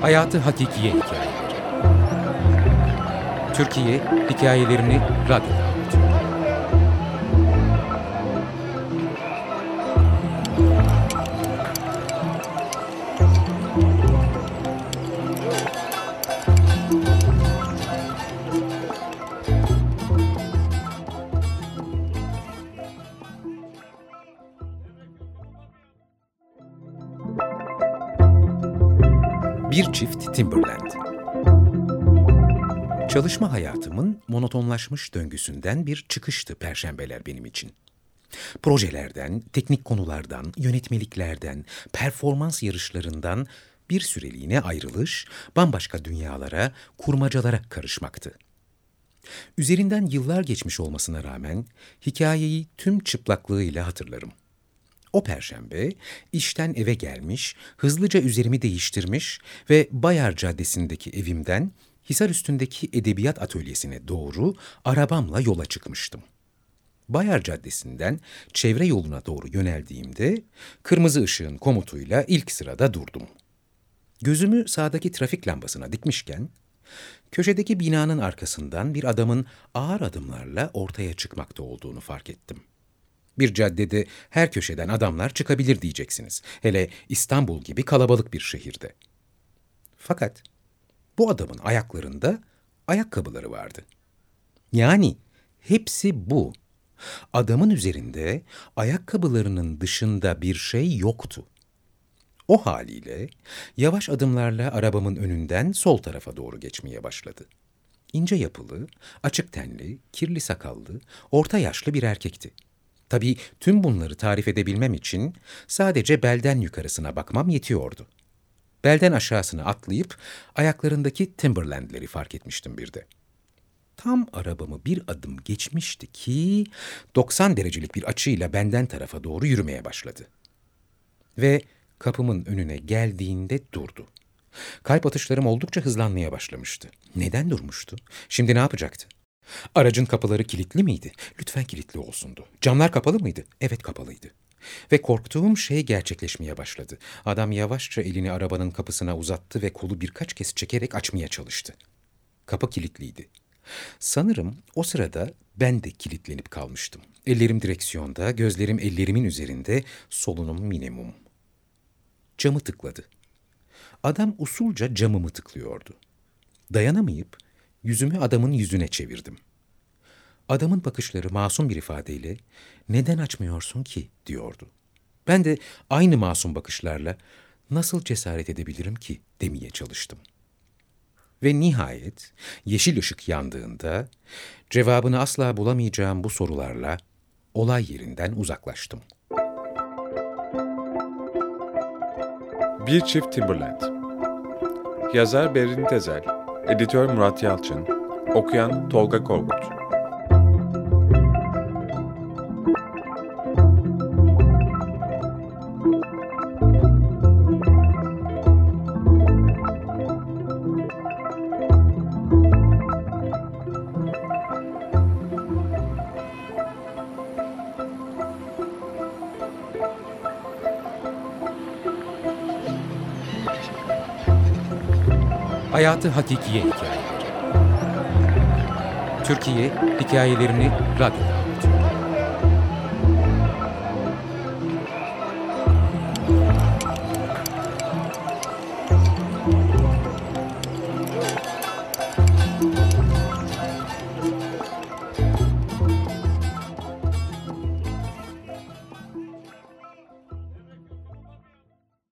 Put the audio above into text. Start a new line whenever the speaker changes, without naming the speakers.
Hayatı Hakikiye Hikayeleri Türkiye hikayelerini radyoda anlatıyor. Bir çift Timberland. Çalışma hayatımın monotonlaşmış döngüsünden bir çıkıştı perşembeler benim için. Projelerden, teknik konulardan, yönetmeliklerden, performans yarışlarından bir süreliğine ayrılış, bambaşka dünyalara, kurmacalara karışmaktı. Üzerinden yıllar geçmiş olmasına rağmen hikayeyi tüm çıplaklığıyla hatırlarım. O perşembe işten eve gelmiş, hızlıca üzerimi değiştirmiş ve Bayar Caddesi'ndeki evimden Hisar üstündeki edebiyat atölyesine doğru arabamla yola çıkmıştım. Bayar Caddesi'nden çevre yoluna doğru yöneldiğimde kırmızı ışığın komutuyla ilk sırada durdum. Gözümü sağdaki trafik lambasına dikmişken köşedeki binanın arkasından bir adamın ağır adımlarla ortaya çıkmakta olduğunu fark ettim. Bir caddede her köşeden adamlar çıkabilir diyeceksiniz. Hele İstanbul gibi kalabalık bir şehirde. Fakat bu adamın ayaklarında ayakkabıları vardı. Yani hepsi bu. Adamın üzerinde ayakkabılarının dışında bir şey yoktu. O haliyle yavaş adımlarla arabamın önünden sol tarafa doğru geçmeye başladı. İnce yapılı, açık tenli, kirli sakallı, orta yaşlı bir erkekti. Tabii tüm bunları tarif edebilmem için sadece belden yukarısına bakmam yetiyordu. Belden aşağısını atlayıp ayaklarındaki Timberland'leri fark etmiştim bir de. Tam arabamı bir adım geçmişti ki 90 derecelik bir açıyla benden tarafa doğru yürümeye başladı. Ve kapımın önüne geldiğinde durdu. Kalp atışlarım oldukça hızlanmaya başlamıştı. Neden durmuştu? Şimdi ne yapacaktı? Aracın kapıları kilitli miydi? Lütfen kilitli olsundu. Camlar kapalı mıydı? Evet kapalıydı. Ve korktuğum şey gerçekleşmeye başladı. Adam yavaşça elini arabanın kapısına uzattı ve kolu birkaç kez çekerek açmaya çalıştı. Kapı kilitliydi. Sanırım o sırada ben de kilitlenip kalmıştım. Ellerim direksiyonda, gözlerim ellerimin üzerinde, solunum minimum. Camı tıkladı. Adam usulca camımı tıklıyordu. Dayanamayıp yüzümü adamın yüzüne çevirdim. Adamın bakışları masum bir ifadeyle neden açmıyorsun ki diyordu. Ben de aynı masum bakışlarla nasıl cesaret edebilirim ki demeye çalıştım. Ve nihayet yeşil ışık yandığında cevabını asla bulamayacağım bu sorularla olay yerinden uzaklaştım.
Bir Çift Timberland Yazar Berin Tezel Editör Murat Yalçın. Okuyan Tolga Korkut
Hayatı Hakikiye Hikayeleri Türkiye hikayelerini radyoda